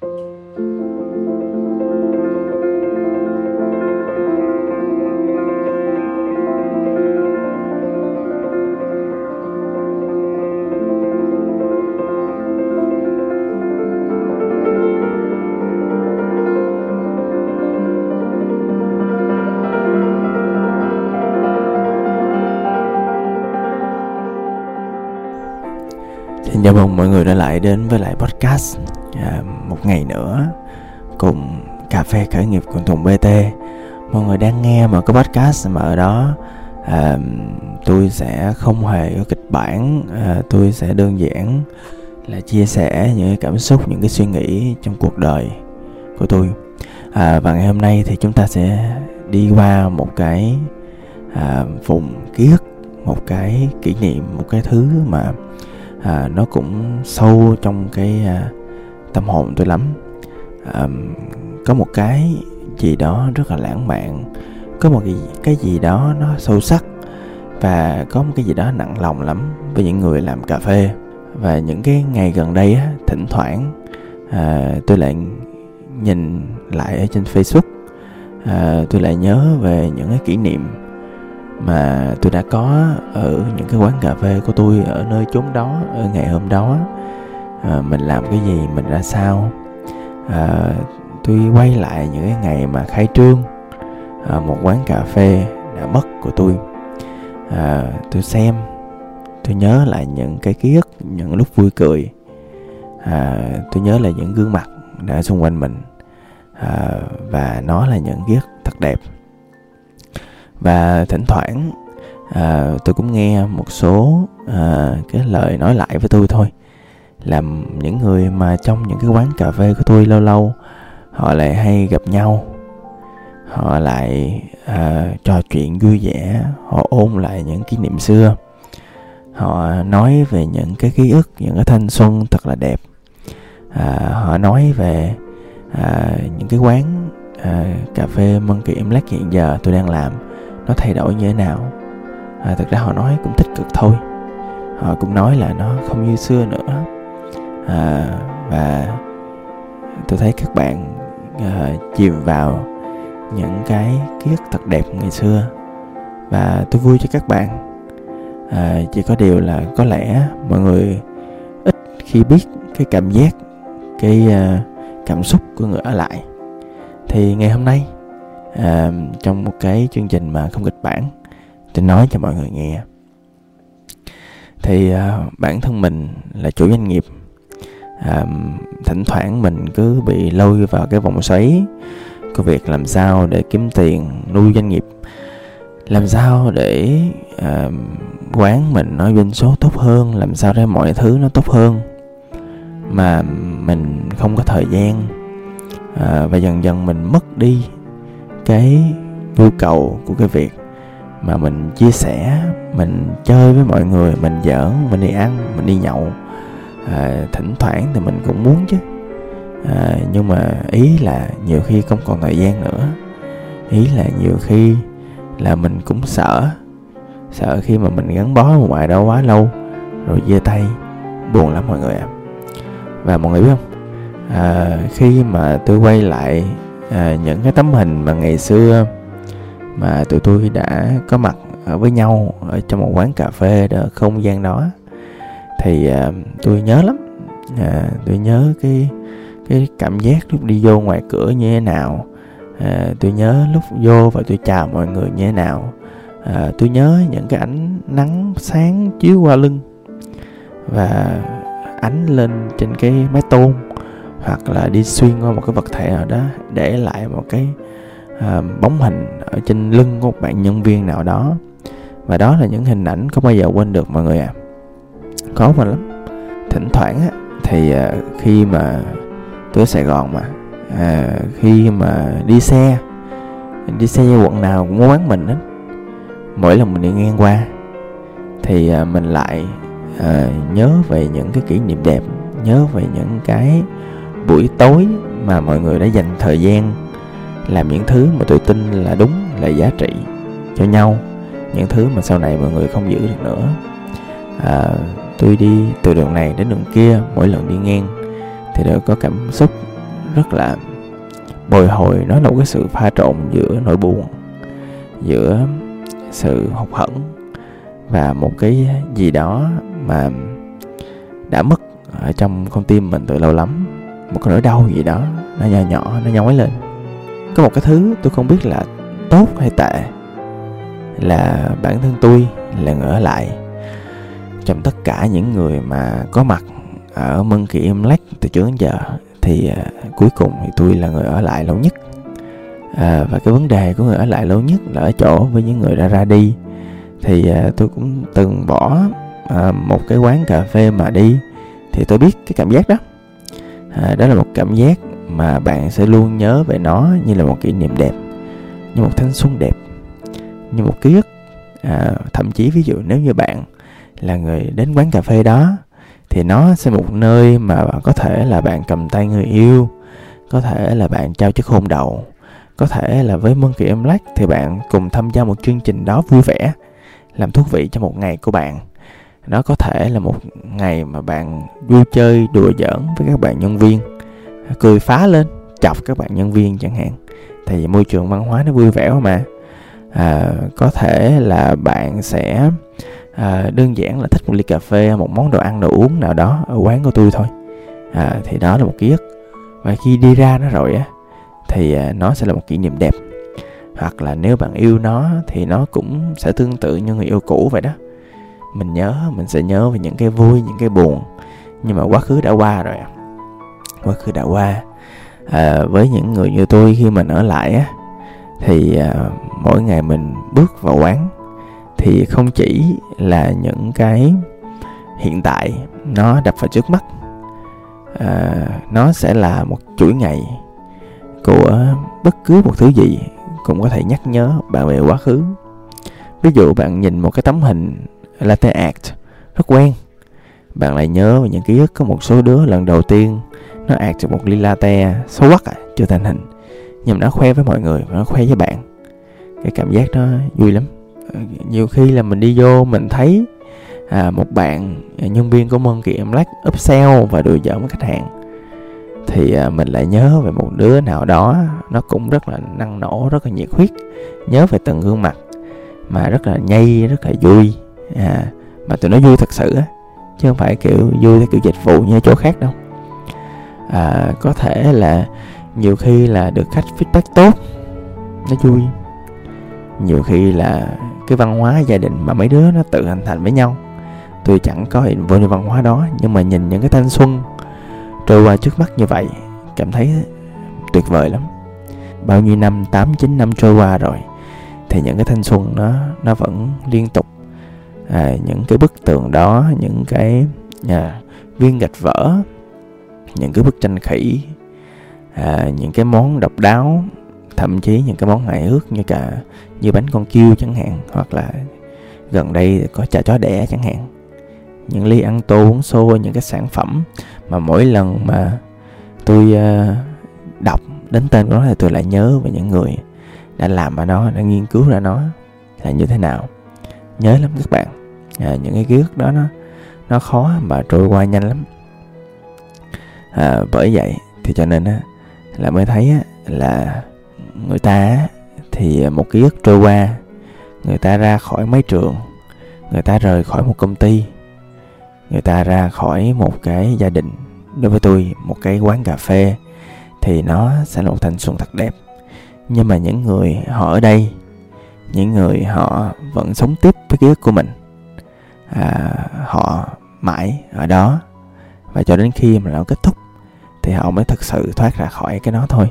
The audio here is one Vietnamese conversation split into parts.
Xin chào mừng mọi người đã lại đến với lại podcast. À, một ngày nữa. Cùng cà phê khởi nghiệp cùng Tùng BT Mọi người đang nghe mà có podcast mà ở đó à, Tôi sẽ không hề có kịch bản à, Tôi sẽ đơn giản là chia sẻ những cái cảm xúc, những cái suy nghĩ trong cuộc đời của tôi. À, Và ngày hôm nay thì chúng ta sẽ đi qua một cái à, vùng ký ức Một cái kỷ niệm, một cái thứ mà à, nó cũng sâu trong cái à, tâm hồn tôi lắm. À, có một cái gì đó rất là lãng mạn có một cái, cái gì đó nó sâu sắc và có một cái gì đó nặng lòng lắm với những người làm cà phê. Và những cái ngày gần đây á thỉnh thoảng à, tôi lại nhìn lại ở trên facebook à, tôi lại nhớ về những cái kỷ niệm mà tôi đã có ở những cái quán cà phê của tôi ở nơi chốn đó ở ngày hôm đó à, mình làm cái gì mình ra sao? À, tôi quay lại những cái ngày mà khai trương à, một quán cà phê đã mất của tôi. À, tôi xem tôi nhớ lại những cái ký ức những lúc vui cười. À, tôi nhớ lại những gương mặt đã xung quanh mình. À, và nó là những ký ức thật đẹp. Và thỉnh thoảng à, tôi cũng nghe một số à, cái lời nói lại với tôi thôi làm những người mà trong những cái quán cà phê của tôi lâu lâu họ lại hay gặp nhau. Họ lại à, trò chuyện vui vẻ họ ôn lại những kỷ niệm xưa. Họ nói về những cái ký ức những cái thanh xuân thật là đẹp. À, họ nói về à, những cái quán à, cà phê Monkey lát hiện giờ tôi đang làm nó thay đổi như thế nào. À, thực ra họ nói cũng tích cực thôi. Họ cũng nói là nó không như xưa nữa à, và tôi thấy các bạn à, chìm vào những cái ký ức thật đẹp ngày xưa. Và tôi vui cho các bạn. À, chỉ có điều là có lẽ mọi người ít khi biết cái cảm giác cái à, cảm xúc của người ở lại. Thì ngày hôm nay à, trong một cái chương trình mà không kịch bản tôi nói cho mọi người nghe. Thì à, bản thân mình là chủ doanh nghiệp à, thỉnh thoảng mình cứ bị lôi vào cái vòng xoáy của việc làm sao để kiếm tiền nuôi doanh nghiệp. Làm sao để à, quán mình nói doanh số tốt hơn làm sao để mọi thứ nó tốt hơn mà mình không có thời gian. À, và dần dần mình mất đi cái nhu cầu của cái việc mà mình chia sẻ mình chơi với mọi người mình giỡn mình đi ăn mình đi nhậu à, thỉnh thoảng thì mình cũng muốn chứ. À, nhưng mà ý là nhiều khi không còn thời gian nữa. Ý là nhiều khi là mình cũng sợ. Sợ khi mà mình gắn bó một ngoài đó quá lâu rồi chia tay buồn lắm mọi người ạ. À. và mọi người biết không? À, khi mà tôi quay lại à, những cái tấm hình mà ngày xưa mà tụi tôi đã có mặt ở với nhau ở trong một quán cà phê đó không gian đó thì à, tôi nhớ lắm. À, tôi nhớ cái cái cảm giác lúc đi vô ngoài cửa như thế nào. À, tôi nhớ lúc vô và tôi chào mọi người như thế nào. À, tôi nhớ những cái ánh nắng sáng chiếu qua lưng và ánh lên trên cái mái tôn hoặc là đi xuyên qua một cái vật thể nào đó để lại một cái uh, bóng hình ở trên lưng của một bạn nhân viên nào đó. Và đó là những hình ảnh không bao giờ quên được mọi người ạ. à có mà lắm. Thỉnh thoảng á thì uh, khi mà tôi ở Sài Gòn mà uh, khi mà đi xe đi xe như quận nào cũng có quán mình hết. Mỗi lần mình đi ngang qua thì uh, mình lại uh, nhớ về những cái kỷ niệm đẹp nhớ về những cái buổi tối mà mọi người đã dành thời gian làm những thứ mà tôi tin là đúng là giá trị cho nhau những thứ mà sau này mọi người không giữ được nữa. À, tôi đi từ đường này đến đường kia mỗi lần đi ngang thì đều có cảm xúc rất là bồi hồi nó là một cái sự pha trộn giữa nỗi buồn, giữa sự hụt hẫng và một cái gì đó mà đã mất ở trong con tim mình từ lâu lắm. Một cái nỗi đau gì đó, nó nhỏ nhỏ, nó nhói lên. Có một cái thứ tôi không biết là tốt hay tệ, là bản thân tôi là ngỡ lại trong tất cả những người mà có mặt ở Monkey lách từ trước đến giờ thì uh, cuối cùng thì tôi là người ở lại lâu nhất. À, và cái vấn đề của người ở lại lâu nhất là ở chỗ với những người đã ra đi. Thì uh, tôi cũng từng bỏ uh, một cái quán cà phê mà đi. Thì tôi biết cái cảm giác đó. À, đó là một cảm giác mà bạn sẽ luôn nhớ về nó như là một kỷ niệm đẹp như một thanh xuân đẹp như một ký ức. À, thậm chí ví dụ nếu như bạn là người đến quán cà phê đó thì nó sẽ một nơi mà có thể là bạn cầm tay người yêu có thể là bạn trao chiếc hôn đầu có thể là với Monkey em Black thì bạn cùng tham gia một chương trình đó vui vẻ làm thú vị cho một ngày của bạn. Nó có thể là một ngày mà bạn vui chơi đùa giỡn với các bạn nhân viên cười phá lên chọc các bạn nhân viên chẳng hạn. Tại vì môi trường văn hóa nó vui vẻ mà. À, có thể là bạn sẽ à, đơn giản là thích một ly cà phê một món đồ ăn đồ uống nào đó ở quán của tôi thôi. À, thì đó là một ký ức. Và khi đi ra nó rồi á thì à, nó sẽ là một kỷ niệm đẹp. Hoặc là nếu bạn yêu nó thì nó cũng sẽ tương tự như người yêu cũ vậy đó. Mình nhớ mình sẽ nhớ về những cái vui những cái buồn. Nhưng mà quá khứ đã qua rồi quá khứ đã qua. À, với những người như tôi khi mình ở lại á thì à, mỗi ngày mình bước vào quán thì không chỉ là những cái hiện tại nó đập vào trước mắt à, nó sẽ là một chuỗi ngày của bất cứ một thứ gì cũng có thể nhắc nhớ bạn về quá khứ. Ví dụ bạn nhìn một cái tấm hình latte art rất quen bạn lại nhớ về những ký ức có một số đứa lần đầu tiên nó art cho một ly latte xấu quắc à, chưa thành hình. Nhưng mà nó khoe với mọi người và nó khoe với bạn cái cảm giác đó vui lắm nhiều khi là mình đi vô mình thấy à, một bạn à, nhân viên của em lách upsell và đùa giỡn với khách hàng. Thì à, mình lại nhớ về một đứa nào đó nó cũng rất là năng nổ rất là nhiệt huyết nhớ về từng gương mặt mà rất là nhây rất là vui à, mà tụi nó vui thật sự á chứ không phải kiểu vui theo kiểu dịch vụ như chỗ khác đâu. À, có thể là nhiều khi là được khách feedback tốt nó vui. Nhiều khi là cái văn hóa gia đình mà mấy đứa nó tự hình thành với nhau. Tôi chẳng có hiện vô văn hóa đó nhưng mà nhìn những cái thanh xuân trôi qua trước mắt như vậy cảm thấy tuyệt vời lắm. Bao nhiêu năm tám chín năm trôi qua rồi thì những cái thanh xuân nó nó vẫn liên tục. À, những cái bức tường đó những cái à, viên gạch vỡ những cái bức tranh khỉ à, những cái món độc đáo thậm chí những cái món hài hước như cả như bánh con kiêu chẳng hạn hoặc là gần đây có chả chó đẻ chẳng hạn. Những ly ăn tô uống xô những cái sản phẩm mà mỗi lần mà tôi uh, đọc đến tên của nó thì tôi lại nhớ về những người đã làm ra nó đã nghiên cứu ra nó là như thế nào. Nhớ lắm các bạn. À, những cái ký ức đó nó nó khó mà trôi qua nhanh lắm. À, bởi vậy thì cho nên á là mới thấy á, là người ta thì một ký ức trôi qua. Người ta ra khỏi mấy trường. Người ta rời khỏi một công ty. Người ta ra khỏi một cái gia đình. Đối với tôi một cái quán cà phê thì nó sẽ là một thanh xuân thật đẹp. Nhưng mà những người họ ở đây những người họ vẫn sống tiếp với ký ức của mình. À, họ mãi ở đó. Và cho đến khi mà nó kết thúc thì họ mới thực sự thoát ra khỏi cái nó thôi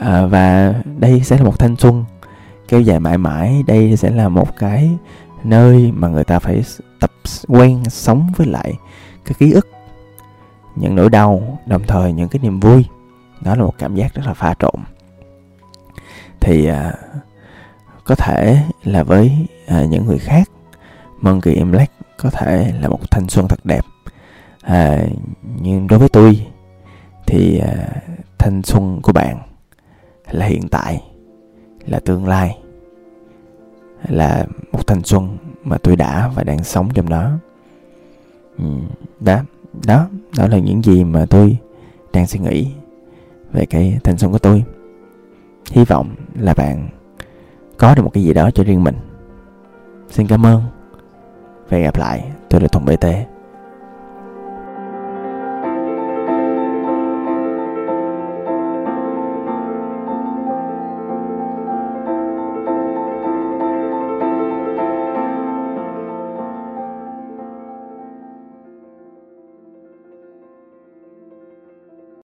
à, và đây sẽ là một thanh xuân. Kéo dài mãi mãi đây sẽ là một cái nơi mà người ta phải tập quen sống với lại cái ký ức những nỗi đau đồng thời những cái niềm vui. Đó là một cảm giác rất là pha trộn. Thì à, có thể là với à, những người khác Monkey Black có thể là một thanh xuân thật đẹp. À, nhưng đối với tôi thì à, thanh xuân của bạn là hiện tại, là tương lai, là một thanh xuân mà tôi đã và đang sống trong đó. Ừ, đó đó đó là những gì mà tôi đang suy nghĩ về cái thanh xuân của tôi. Hy vọng là bạn có được một cái gì đó cho riêng mình. Xin cảm ơn. Và hẹn gặp lại, tôi là thùng bt